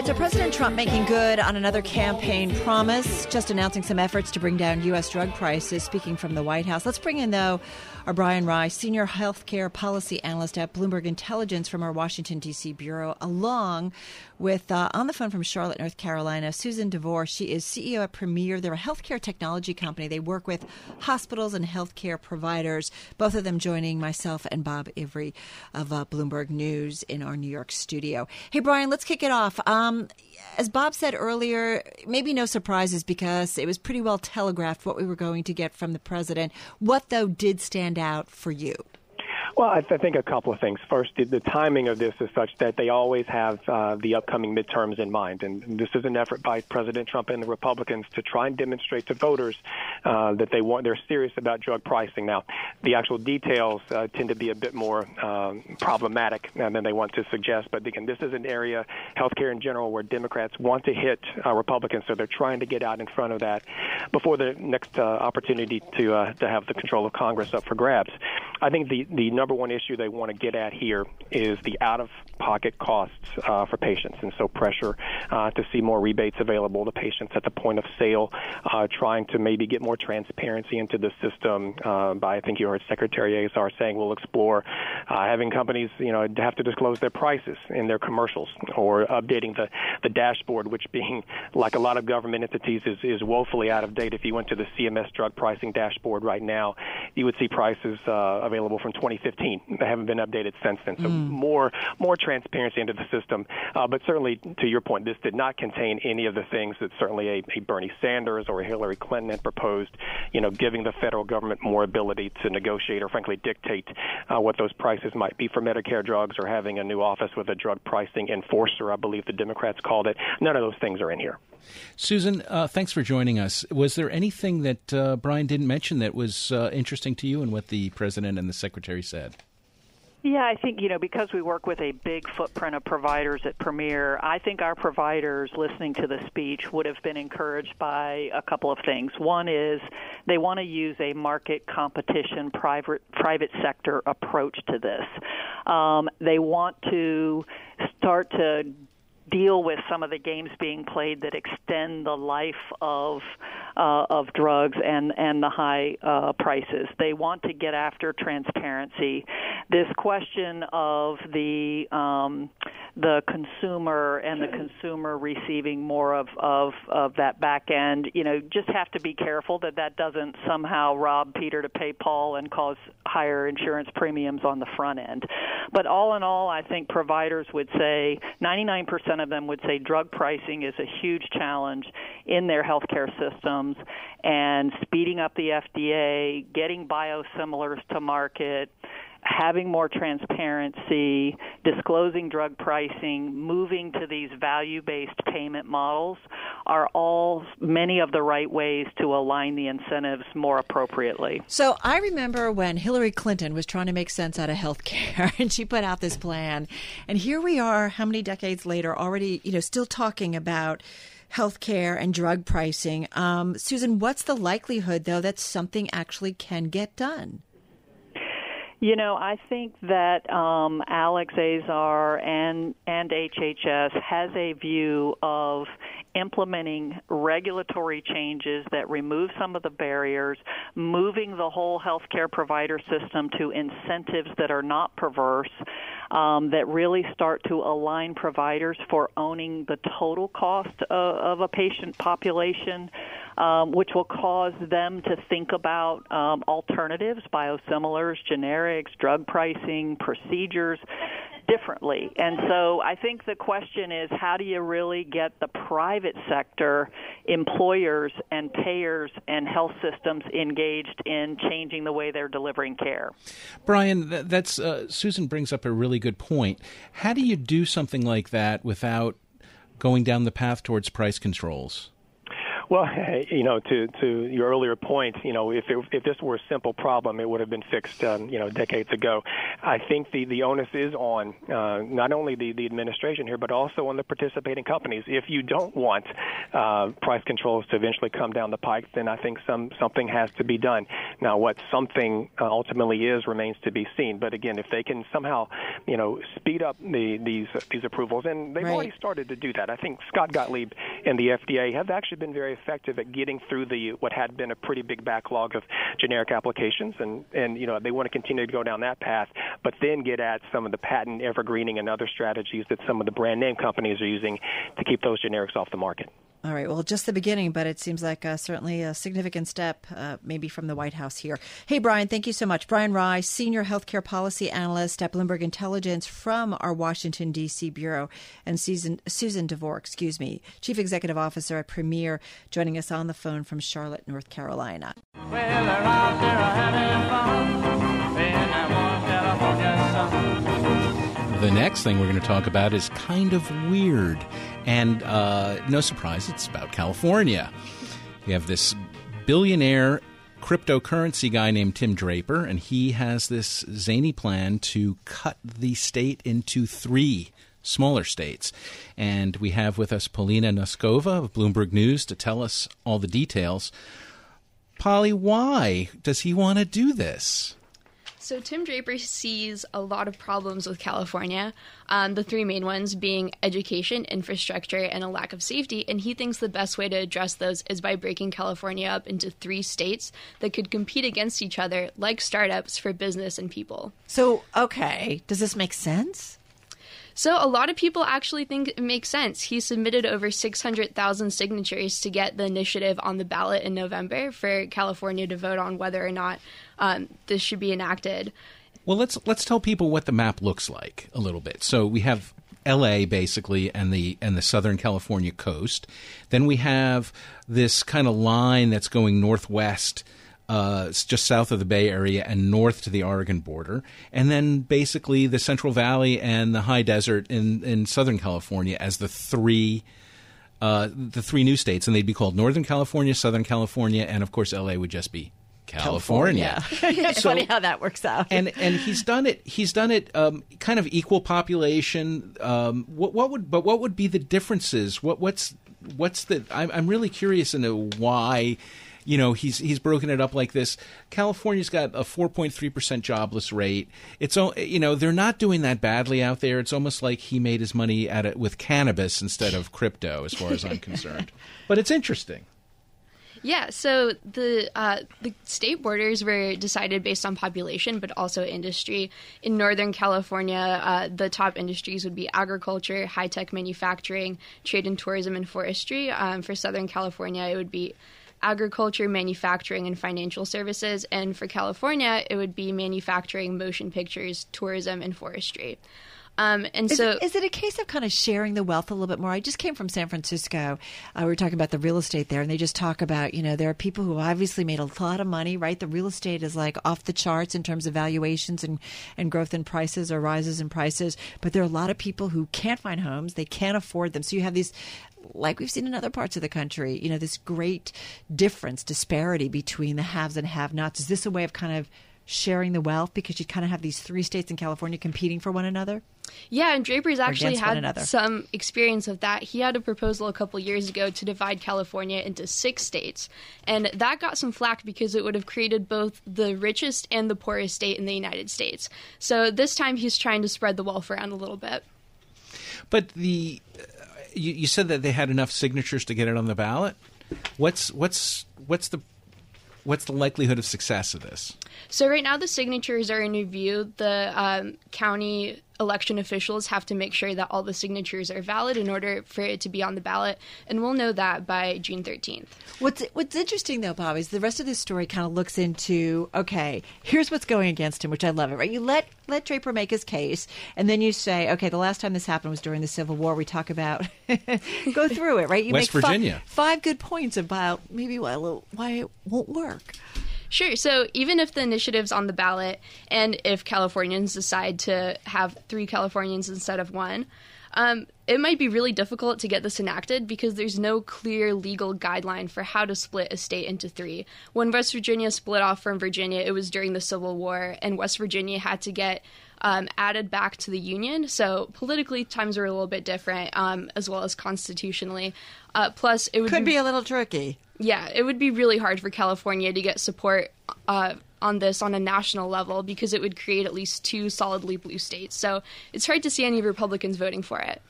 Right, so President Trump making good on another campaign promise, just announcing some efforts to bring down U.S. drug prices, speaking from the White House. Let's bring in, though, our Brian Rye, senior healthcare policy analyst at Bloomberg Intelligence from our Washington, D.C. bureau, along with, uh, on the phone from Charlotte, North Carolina, Susan DeVore. She is CEO at Premier. They're a healthcare technology company. They work with hospitals and healthcare providers, both of them joining myself and Bob Ivry of uh, Bloomberg News in our New York studio. Hey, Brian, let's kick it off. Um, as Bob said earlier, maybe no surprises because it was pretty well telegraphed what we were going to get from the president. What, though, did stand out for you? Well, I, th- I think a couple of things. First, the, the timing of this is such that they always have uh, the upcoming midterms in mind, and this is an effort by President Trump and the Republicans to try and demonstrate to voters uh, that they want they're serious about drug pricing. Now, the actual details uh, tend to be a bit more um, problematic than they want to suggest, but again, this is an area, healthcare in general, where Democrats want to hit uh, Republicans, so they're trying to get out in front of that before the next uh, opportunity to uh, to have the control of Congress up for grabs. I think the the number one issue they want to get at here is the out of pocket costs uh, for patients, and so pressure uh, to see more rebates available to patients at the point of sale, uh, trying to maybe get more transparency into the system. Uh, by I think you heard Secretary Azar saying we'll explore uh, having companies, you know, have to disclose their prices in their commercials, or updating the the dashboard, which being like a lot of government entities is is woefully out of date. If you went to the CMS drug pricing dashboard right now, you would see prices uh, available from 2015 2015. They haven't been updated since then. So mm. more more transparency into the system. Uh, but certainly, to your point, this did not contain any of the things that certainly a, a Bernie Sanders or a Hillary Clinton had proposed. You know, giving the federal government more ability to negotiate or frankly dictate uh, what those prices might be for Medicare drugs, or having a new office with a drug pricing enforcer. I believe the Democrats called it. None of those things are in here. Susan, uh, thanks for joining us. Was there anything that uh, Brian didn't mention that was uh, interesting to you and what the president and the secretary said? Yeah, I think, you know, because we work with a big footprint of providers at Premier, I think our providers listening to the speech would have been encouraged by a couple of things. One is they want to use a market competition private private sector approach to this. Um, they want to start to deal with some of the games being played that extend the life of uh, of drugs and and the high uh, prices. They want to get after transparency. This question of the um, the consumer and the consumer receiving more of, of of that back end. You know, just have to be careful that that doesn't somehow rob Peter to pay Paul and cause higher insurance premiums on the front end. But all in all, I think providers would say 99% of them would say drug pricing is a huge challenge in their healthcare systems and speeding up the FDA, getting biosimilars to market, having more transparency, disclosing drug pricing, moving to these value based payment models are all many of the right ways to align the incentives more appropriately. So I remember when Hillary Clinton was trying to make sense out of healthcare and she put out this plan. And here we are, how many decades later, already, you know, still talking about healthcare and drug pricing. Um, Susan, what's the likelihood, though, that something actually can get done? You know, I think that um, Alex Azar and and HHS has a view of implementing regulatory changes that remove some of the barriers, moving the whole healthcare provider system to incentives that are not perverse, um, that really start to align providers for owning the total cost of, of a patient population um, which will cause them to think about um, alternatives, biosimilars, generics, drug pricing, procedures differently. And so I think the question is how do you really get the private sector, employers and payers and health systems engaged in changing the way they're delivering care? Brian, that's uh, Susan brings up a really good point. How do you do something like that without going down the path towards price controls? Well, you know, to to your earlier point, you know, if it, if this were a simple problem, it would have been fixed, um, you know, decades ago. I think the the onus is on uh, not only the the administration here, but also on the participating companies. If you don't want uh, price controls to eventually come down the pike, then I think some something has to be done. Now, what something uh, ultimately is remains to be seen. But again, if they can somehow, you know, speed up the, these these approvals, and they've right. already started to do that. I think Scott Gottlieb and the FDA have actually been very effective at getting through the what had been a pretty big backlog of generic applications, and and you know they want to continue to go down that path, but then get at some of the patent evergreening and other strategies that some of the brand name companies are using to keep those generics off the market. All right. Well, just the beginning, but it seems like uh, certainly a significant step, uh, maybe from the White House here. Hey, Brian, thank you so much. Brian Rye, Senior Healthcare Policy Analyst at Bloomberg Intelligence from our Washington, D.C. Bureau, and Susan, Susan DeVore, excuse me, Chief Executive Officer at Premier, joining us on the phone from Charlotte, North Carolina. The next thing we're going to talk about is kind of weird. And uh, no surprise, it's about California. We have this billionaire cryptocurrency guy named Tim Draper, and he has this zany plan to cut the state into three smaller states. And we have with us Polina Noskova of Bloomberg News to tell us all the details. Polly, why does he want to do this? So Tim Draper sees a lot of problems with California, um, the three main ones being education, infrastructure, and a lack of safety. And he thinks the best way to address those is by breaking California up into three states that could compete against each other like startups for business and people. So, okay, does this make sense? So a lot of people actually think it makes sense. He submitted over 600,000 signatures to get the initiative on the ballot in November for California to vote on whether or not um, this should be enacted. Well, let's let's tell people what the map looks like a little bit. So we have L.A. basically and the and the Southern California coast. Then we have this kind of line that's going northwest uh, just south of the Bay Area and north to the Oregon border, and then basically the Central Valley and the high desert in, in Southern California as the three uh, the three new states, and they'd be called Northern California, Southern California, and of course LA would just be California. California. it's so, funny how that works out. and and he's done it. He's done it um, kind of equal population. Um, what, what would but what would be the differences? What what's what's the? I'm, I'm really curious into why you know he's he's broken it up like this. California's got a 4.3 percent jobless rate. It's you know they're not doing that badly out there. It's almost like he made his money at it with cannabis instead of crypto, as far as I'm concerned. But it's interesting. Yeah, so the uh, the state borders were decided based on population, but also industry. In Northern California, uh, the top industries would be agriculture, high tech manufacturing, trade and tourism, and forestry. Um, for Southern California, it would be agriculture, manufacturing, and financial services. And for California, it would be manufacturing, motion pictures, tourism, and forestry. Um, and is so, it, is it a case of kind of sharing the wealth a little bit more? I just came from San Francisco. Uh, we were talking about the real estate there, and they just talk about you know there are people who obviously made a lot of money, right? The real estate is like off the charts in terms of valuations and and growth in prices or rises in prices, but there are a lot of people who can't find homes, they can't afford them. So you have these like we've seen in other parts of the country, you know, this great difference, disparity between the haves and have nots. Is this a way of kind of sharing the wealth because you kind of have these three states in California competing for one another? Yeah, and Draper's actually had some experience of that. He had a proposal a couple years ago to divide California into six states, and that got some flack because it would have created both the richest and the poorest state in the United States. So this time he's trying to spread the wealth around a little bit. But the uh, you, you said that they had enough signatures to get it on the ballot. What's what's what's the what's the likelihood of success of this? So right now the signatures are in review. The um, county election officials have to make sure that all the signatures are valid in order for it to be on the ballot, and we'll know that by June 13th. What's What's interesting though, Bob, is the rest of this story kind of looks into okay, here's what's going against him, which I love it. Right, you let let Draper make his case, and then you say, okay, the last time this happened was during the Civil War. We talk about go through it, right? You West make fi- Virginia. five good points about maybe why why it won't work. Sure. So even if the initiative's on the ballot, and if Californians decide to have three Californians instead of one, um, it might be really difficult to get this enacted because there's no clear legal guideline for how to split a state into three. When West Virginia split off from Virginia, it was during the Civil War, and West Virginia had to get um, added back to the Union. So politically, times are a little bit different, um, as well as constitutionally. Uh, plus, it would Could be a little tricky. yeah, it would be really hard for California to get support uh, on this on a national level because it would create at least two solidly blue states. So it's hard to see any Republicans voting for it.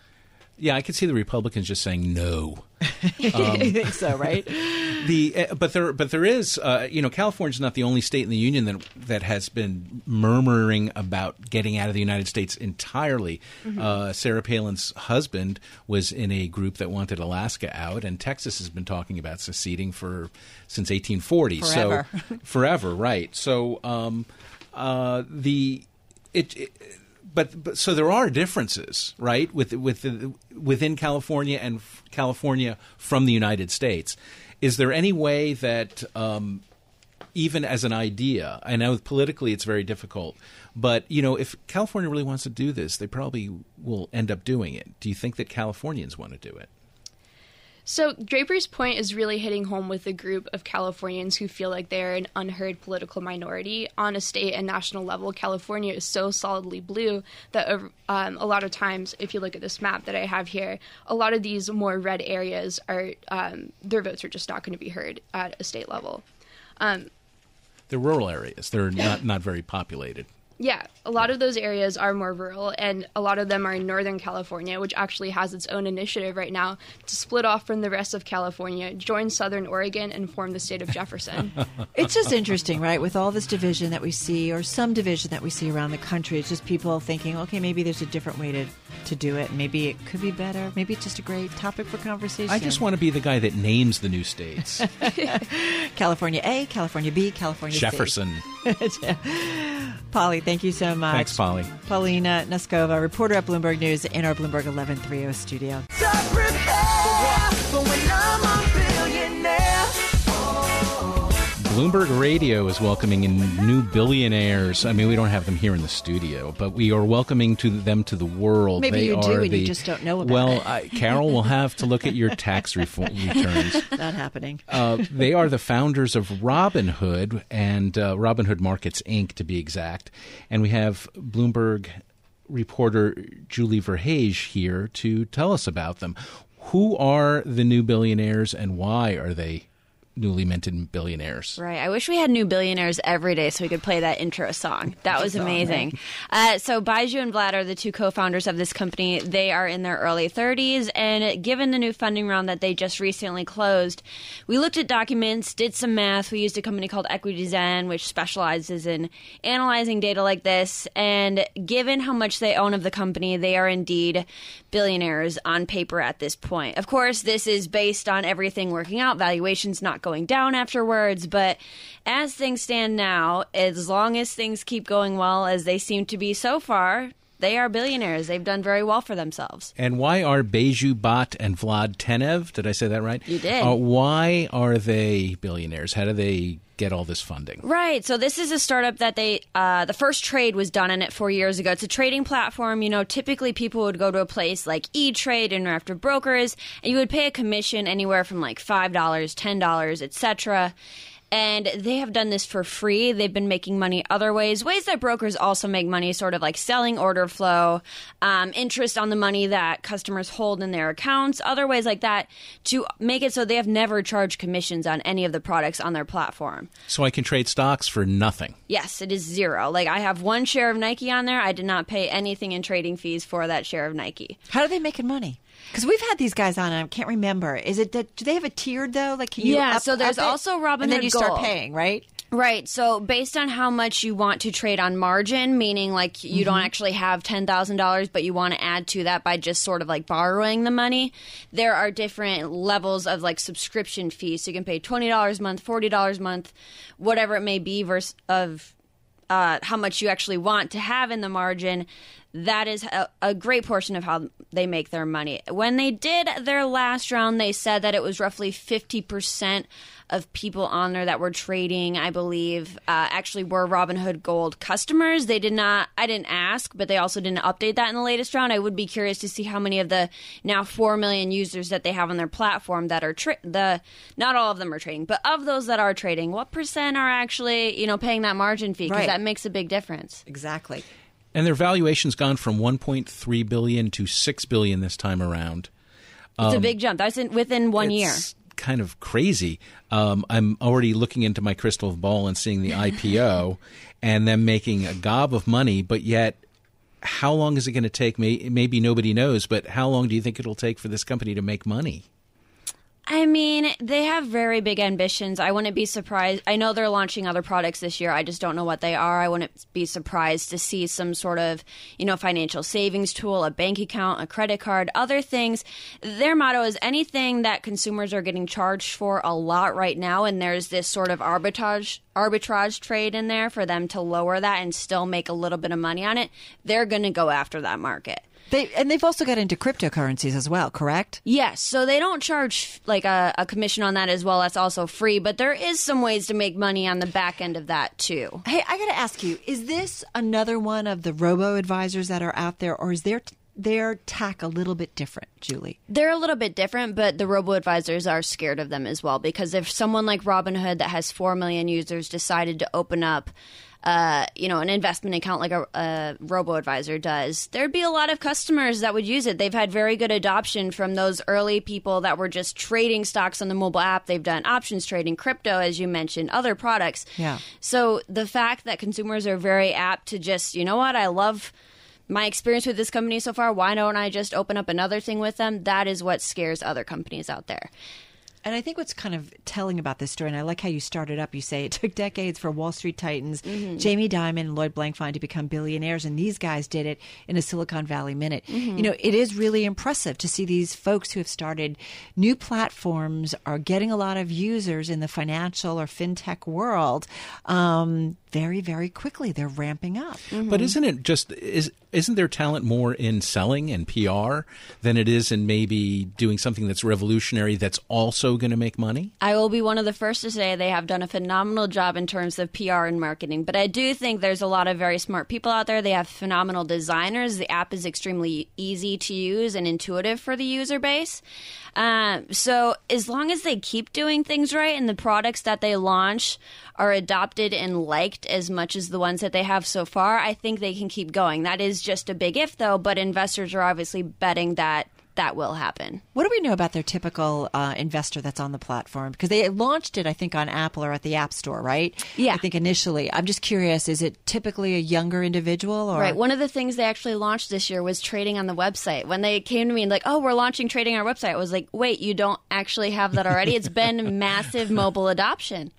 Yeah, I could see the Republicans just saying no. I think so, right? The uh, but there but there is uh, you know California's not the only state in the union that that has been murmuring about getting out of the United States entirely. Uh, Sarah Palin's husband was in a group that wanted Alaska out, and Texas has been talking about seceding for since 1840. Forever. So forever, right? So um, uh, the it, it but, but so there are differences, right, with with within California and California from the United States. Is there any way that, um, even as an idea, I know politically it's very difficult, but you know, if California really wants to do this, they probably will end up doing it. Do you think that Californians want to do it? So Draper's point is really hitting home with a group of Californians who feel like they're an unheard political minority on a state and national level. California is so solidly blue that um, a lot of times, if you look at this map that I have here, a lot of these more red areas are um, their votes are just not going to be heard at a state level. Um, They're rural areas. They're not not very populated. Yeah, a lot of those areas are more rural, and a lot of them are in Northern California, which actually has its own initiative right now to split off from the rest of California, join Southern Oregon, and form the state of Jefferson. It's just interesting, right? With all this division that we see, or some division that we see around the country, it's just people thinking, okay, maybe there's a different way to, to do it. Maybe it could be better. Maybe it's just a great topic for conversation. I just want to be the guy that names the new states. California A, California B, California C. Jefferson. Polly, thank you so much. Thanks, Polly. Polina Noskova, reporter at Bloomberg News in our Bloomberg 1130 studio. Bloomberg Radio is welcoming in new billionaires. I mean, we don't have them here in the studio, but we are welcoming to them to the world. Maybe they you are do and the, you just don't know about well, it. I, Carol will have to look at your tax reform returns. Not happening. Uh, they are the founders of Robinhood and uh, Robinhood Markets Inc. to be exact, and we have Bloomberg reporter Julie Verhage here to tell us about them. Who are the new billionaires and why are they newly minted billionaires? Right. I wish we had new billionaires every day so we could play that intro song. That was amazing. Uh, so Baiju and Vlad are the two co-founders of this company. They are in their early 30s, and given the new funding round that they just recently closed, we looked at documents, did some math. We used a company called Equity EquityZen, which specializes in analyzing data like this. And given how much they own of the company, they are indeed billionaires on paper at this point. Of course, this is based on everything working out, valuations not going down afterwards, but as things stand now, as long as things keep going well as they seem to be so far, they are billionaires. They've done very well for themselves. And why are Baiju Bhatt and Vlad Tenev, did I say that right? You did. Uh, why are they billionaires? How do they get all this funding? Right. So this is a startup that they uh, the first trade was done in it four years ago. It's a trading platform. You know, typically people would go to a place like E Trade, Interactive Brokers, and you would pay a commission anywhere from like five dollars, ten dollars, etc. And they have done this for free. They've been making money other ways, ways that brokers also make money, sort of like selling order flow, um, interest on the money that customers hold in their accounts, other ways like that to make it so they have never charged commissions on any of the products on their platform. So I can trade stocks for nothing. Yes, it is zero. Like I have one share of Nike on there. I did not pay anything in trading fees for that share of Nike. How are they making money? Because we've had these guys on, and I can't remember. Is it that do they have a tiered though? Like, can you Yeah, up- so there's also and then Robinhood you start paying, right? Right. So based on how much you want to trade on margin, meaning like you don't mm-hmm. actually have ten thousand dollars, but you want to add to that by just sort of like borrowing the money, there are different levels of like subscription fees. So you can pay twenty dollars a month, forty dollars a month, whatever it may be, versus of uh, how much you actually want to have in the margin. That is a, a great portion of how they make their money. When they did their last round, they said that it was roughly fifty percent of people on there that were trading, I believe, uh, actually were Robinhood Gold customers. They did not, I didn't ask, but they also didn't update that in the latest round. I would be curious to see how many of the now 4 million users that they have on their platform that are, tra- the, not all of them are trading, but of those that are trading, what percent are actually, you know, paying that margin fee? Because Right. that makes a big difference. Exactly. And their valuation's gone from 1.3 billion to 6 billion this time around. It's a big jump. That's in, within one year. Kind of crazy. Um, I'm already looking into my crystal ball and seeing the IPO and them making a gob of money, but yet how long is it going to take? May, maybe nobody knows, but how long do you think it'll take for this company to make money? I mean, they have very big ambitions. I wouldn't be surprised. I know they're launching other products this year. I just don't know what they are. I wouldn't be surprised to see some sort of, you know, financial savings tool, a bank account, a credit card, other things. Their motto is anything that consumers are getting charged for a lot right now and there's this sort of arbitrage arbitrage trade in there for them to lower that and still make a little bit of money on it. They're going to go after that market. They and they've also got into cryptocurrencies as well, correct? Yes, so they don't charge like a, a commission on that as well. That's also free, but there is some ways to make money on the back end of that too. Hey, I got to ask you: Is this another one of the robo advisors that are out there, or is their their tack a little bit different, Julie? They're a little bit different, but the robo advisors are scared of them as well because if someone like Robinhood that has four million users decided to open up. Uh, you know, an investment account like a, a robo advisor does, there'd be a lot of customers that would use it. They've had very good adoption from those early people that were just trading stocks on the mobile app. They've done options trading, crypto, as you mentioned, other products. Yeah. So the fact that consumers are very apt to just, you know what, I love my experience with this company so far. Why don't I just open up another thing with them? That is what scares other companies out there. And I think what's kind of telling about this story, and I like how you started up. You say it took decades for Wall Street titans, Jamie Dimon and Lloyd Blankfein, to become billionaires, and these guys did it in a Silicon Valley minute. You know, it is really impressive to see these folks who have started new platforms are getting a lot of users in the financial or fintech world um, very, very quickly. They're ramping up. But isn't it just is isn't their talent more in selling and PR than it is in maybe doing something that's revolutionary that's also going to make money? I will be one of the first to say they have done a phenomenal job in terms of PR and marketing. But I do think there's a lot of very smart people out there. They have phenomenal designers. The app is extremely easy to use and intuitive for the user base. Um, so as long as they keep doing things right and the products that they launch are adopted and liked as much as the ones that they have so far, I think they can keep going. That is just a big if, though. But investors are obviously betting that that will happen. What do we know about their typical uh, investor that's on the platform? Because they launched it, I think, on Apple or at the App Store, right? Yeah. I think initially. I'm just curious: is it typically a younger individual, or Right. One of the things they actually launched this year was trading on the website. When they came to me and like, "Oh, we're launching trading on our website," I was like, "Wait, you don't actually have that already? It's been massive mobile adoption."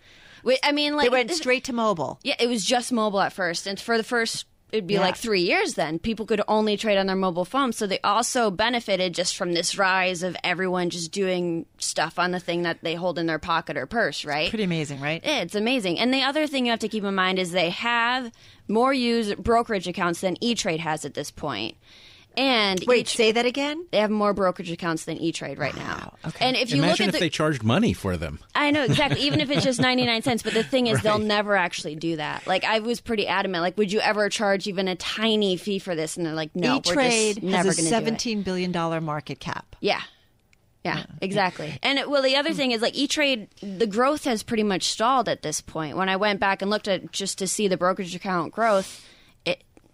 I mean, like they went straight to mobile? Yeah, it was just mobile at first, and for the first. It'd be Yeah. like three years then. People could only trade on their mobile phone. So they also benefited just from this rise of everyone just doing stuff on the thing that they hold in their pocket or purse, right? Pretty amazing, right? Yeah, It's amazing. And the other thing you have to keep in mind is they have more user brokerage accounts than E Trade has at this point. And Wait, E- say that again. they have more brokerage accounts than E Trade right now. Okay. And if you Imagine look if at the, they charged money for them. I know exactly. Even if it's just ninety nine cents, but the thing is, they'll never actually do that. Like I was pretty adamant. Like, would you ever charge even a tiny fee for this? And they're like, no, E we're Trade just never has a going to do it. seventeen billion dollar market cap. Yeah. Yeah, exactly. And it, well, the other thing is like E Trade, the growth has pretty much stalled at this point. When I went back and looked at just to see the brokerage account growth, it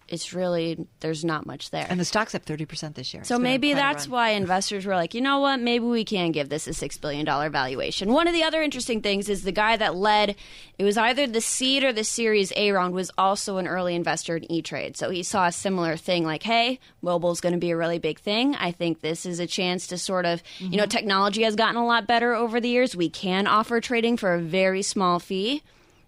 it's really there's not much there. And the stock's up thirty percent this year. So maybe that's why investors were like, you know what, maybe we can give this a six billion dollar valuation. One of the other interesting things is the guy that led it was either the seed or the series A round was also an early investor in E Trade. So he saw a similar thing like, hey, mobile's gonna be a really big thing. I think this is a chance to sort of you know, mm-hmm. technology has gotten a lot better over the years. We can offer trading for a very small fee.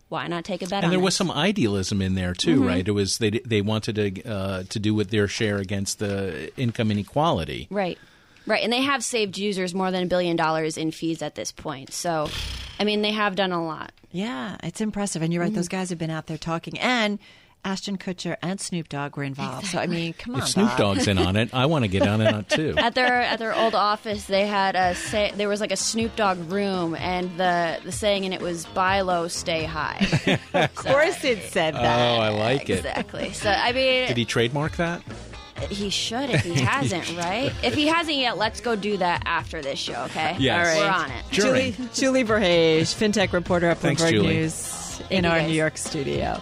Why not take a bet? And there this? was some idealism in there too, mm-hmm. right? It was they they wanted to uh, to do with their share against the income inequality, right? Right, and they have saved users more than a billion dollars in fees at this point. So, I mean, they have done a lot. Yeah, it's impressive. And you're right; mm-hmm. those guys have been out there talking and Ashton Kutcher and Snoop Dogg were involved. Exactly. So I mean, come on. If Snoop Dogg's in on it, I want to get on it too. At their at their old office, they had a say, there was like a Snoop Dogg room, and the the saying in it was "Buy low, stay high." of course, it said oh, that. Oh, I like it. Exactly. So I mean, did he trademark that? He should if he hasn't, right? If he hasn't yet, let's go do that after this show, okay? Yes. All right. We're on it. Julie, Julie Verhage, FinTech reporter at Bloomberg News in our New York studio.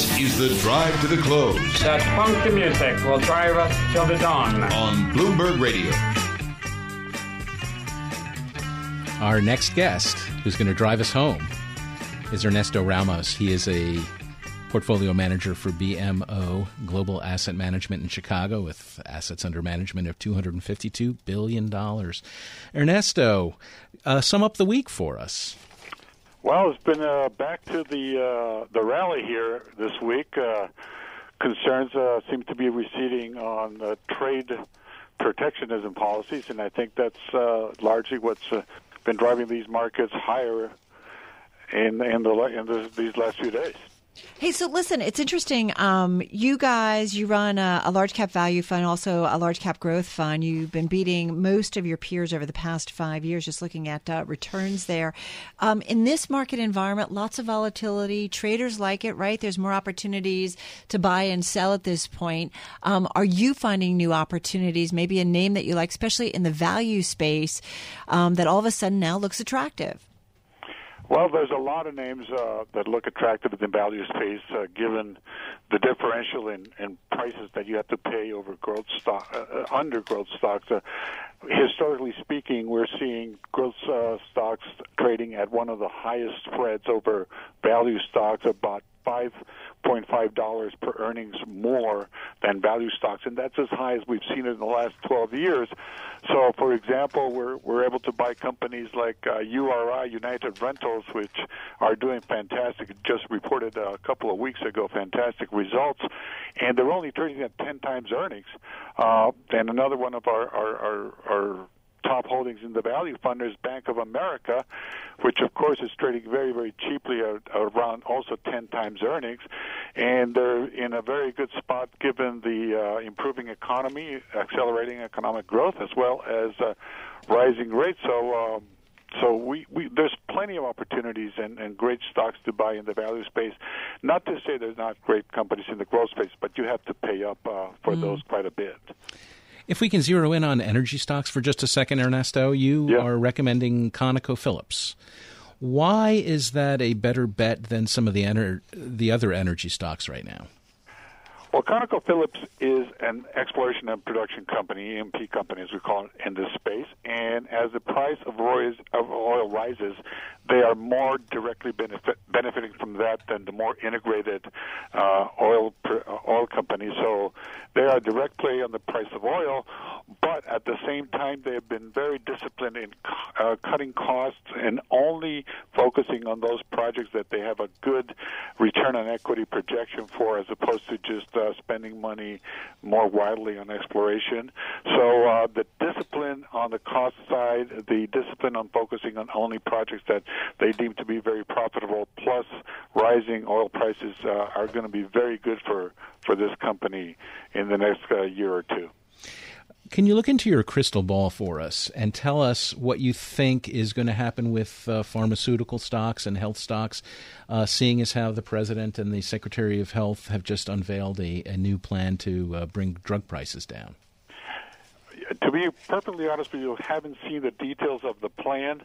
This is the drive to the close. That funky music will drive us till the dawn. On Bloomberg Radio. Our next guest, who's going to drive us home, is Ernesto Ramos. He is a portfolio manager for BMO Global Asset Management in Chicago with assets under management of $252 billion. Ernesto, uh, sum up the week for us. Well, it's been uh, back to the uh, the rally here this week. Uh, concerns uh, seem to be receding on uh, trade protectionism policies, and I think that's uh, largely what's uh, been driving these markets higher in in the in the, these last few days. Hey, so listen, it's interesting. Um, you guys, you run a, a, large cap value fund, also a large cap growth fund. You've been beating most of your peers over the past five years, just looking at uh, returns there. Um, in this market environment, lots of volatility. Traders like it, right? There's more opportunities to buy and sell at this point. Um, are you finding new opportunities? Maybe a name that you like, especially in the value space, um, that all of a sudden now looks attractive? Well, there's a lot of names uh, that look attractive in the value space, uh, given the differential in, in prices that you have to pay over growth stock, uh, uh under growth stocks. Uh, historically speaking, we're seeing growth uh, stocks trading at one of the highest spreads over value stocks, about five point five dollars per earnings more than value stocks, and that's as high as we've seen it in the last 12 years. So, for example, we're we're able to buy companies like uh, URI, United Rentals, which are doing fantastic. Just reported a couple of weeks ago, fantastic results, and they're only trading at 10 times earnings. Uh, and another one of our our, our, our top holdings in the value fund is Bank of America, which of course is trading very, very cheaply around also 10 times earnings. And they're in a very good spot given the uh, improving economy, accelerating economic growth, as well as uh, rising rates. So, um, so we, we there's plenty of opportunities and, and great stocks to buy in the value space. Not to say there's not great companies in the growth space, but you have to pay up uh, for mm. those quite a bit. If we can zero in on energy stocks for just a second, Ernesto, you yeah. are recommending ConocoPhillips. Why is that a better bet than some of the ener- the other energy stocks right now? Well, ConocoPhillips is an exploration and production company, E&P company as we call it, in this space. And as the price of oil rises, they are more directly benefit, benefiting from that than the more integrated uh, oil uh, oil companies. So they are direct play on the price of oil, but at the same time, they have been very disciplined in uh, cutting costs and only focusing on those projects that they have a good return on equity projection for, as opposed to just uh, spending money more widely on exploration. So uh, the discipline on the cost side, the discipline on focusing on only projects that they deem to be very profitable, plus rising oil prices uh, are going to be very good for for this company in the next uh, year or two. Can you look into your crystal ball for us and tell us what you think is going to happen with uh, pharmaceutical stocks and health stocks, uh, seeing as how the president and the secretary of health have just unveiled a, a new plan to uh, bring drug prices down? To be perfectly honest with you, haven't seen the details of the plan.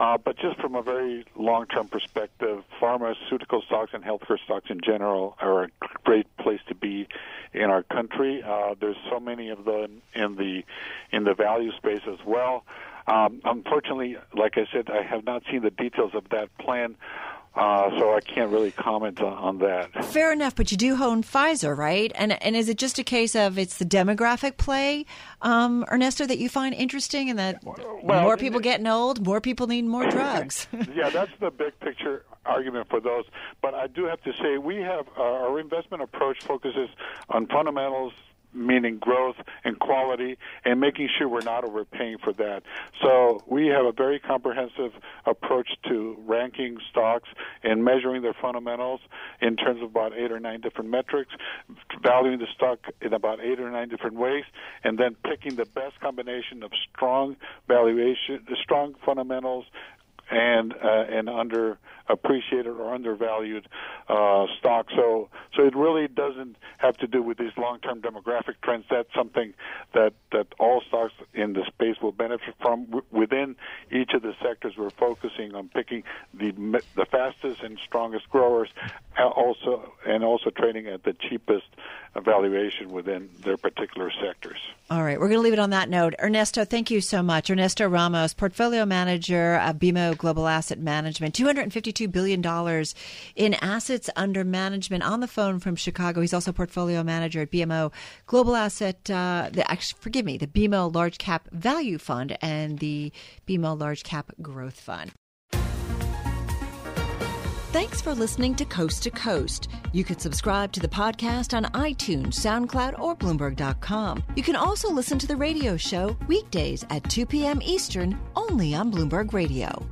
Uh, but just from a very long-term perspective, pharmaceutical stocks and healthcare stocks in general are a great place to be in our country. Uh, there's so many of them in the in the value space as well. Um, unfortunately, like I said, I have not seen the details of that plan. Uh, so I can't really comment on, on, that. Fair enough, but you do own Pfizer, right? And and is it just a case of it's the demographic play, um, Ernesto, that you find interesting, and that well, more people getting old, more people need more drugs? yeah, that's the big picture argument for those. But I do have to say we have uh, our investment approach focuses on fundamentals meaning growth and quality, and making sure we're not overpaying for that. So we have a very comprehensive approach to ranking stocks and measuring their fundamentals in terms of about eight or nine different metrics, valuing the stock in about eight or nine different ways, and then picking the best combination of strong valuation, strong fundamentals, and uh, and underappreciated or undervalued uh, stock. So so it really doesn't have to do with these long-term demographic trends. That's something that that all stocks in the space will benefit from. W- within each of the sectors, we're focusing on picking the the fastest and strongest growers, also and also trading at the cheapest valuation within their particular sectors. All right, we're going to leave it on that note. Ernesto, thank you so much. Ernesto Ramos, portfolio manager of BMO Global Asset Management, $252 billion in assets under management on the phone from Chicago. He's also portfolio manager at BMO Global Asset, uh, the, actually, forgive me, the BMO Large Cap Value Fund and the BMO Large Cap Growth Fund. Thanks for listening to Coast to Coast. You can subscribe to the podcast on iTunes, SoundCloud, or Bloomberg.com. You can also listen to the radio show weekdays at 2 p.m. Eastern only on Bloomberg Radio.